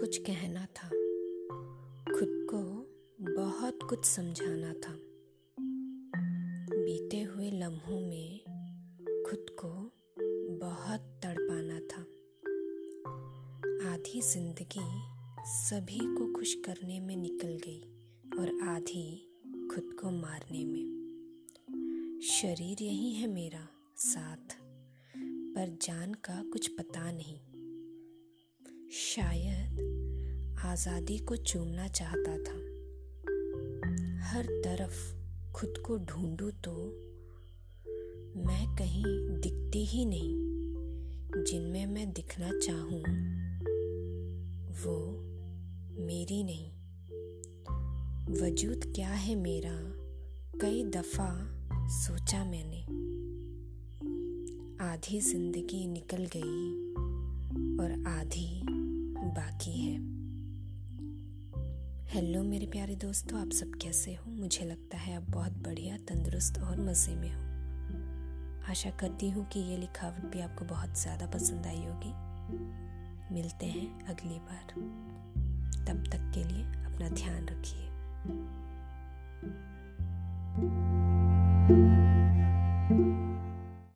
कुछ कहना था। खुद को बहुत कुछ समझाना था। बीते हुए लम्हों में खुद को बहुत तड़पाना था। आधी ज़िंदगी सभी को खुश करने में निकल गई और आधी खुद को मारने में। शरीर यही है मेरा साथ, पर जान का कुछ पता नहीं। शायद आज़ादी को चूमना चाहता था। हर तरफ़ खुद को ढूंढूं तो मैं कहीं दिखती ही नहीं, जिनमें मैं दिखना चाहूँ, वो मेरी नहीं। वजूद क्या है मेरा? कई दफ़ा सोचा मैंने। आधी ज़िंदगी निकल गई और आधी बाकी है। हेलो मेरे प्यारे दोस्तों, आप सब कैसे हो? मुझे लगता है आप बहुत बढ़िया, तंदुरुस्त और मज़े में हो। आशा करती हूँ कि ये लिखावट भी आपको बहुत ज़्यादा पसंद आई होगी। मिलते हैं अगली बार। तब तक के लिए अपना ध्यान रखिए।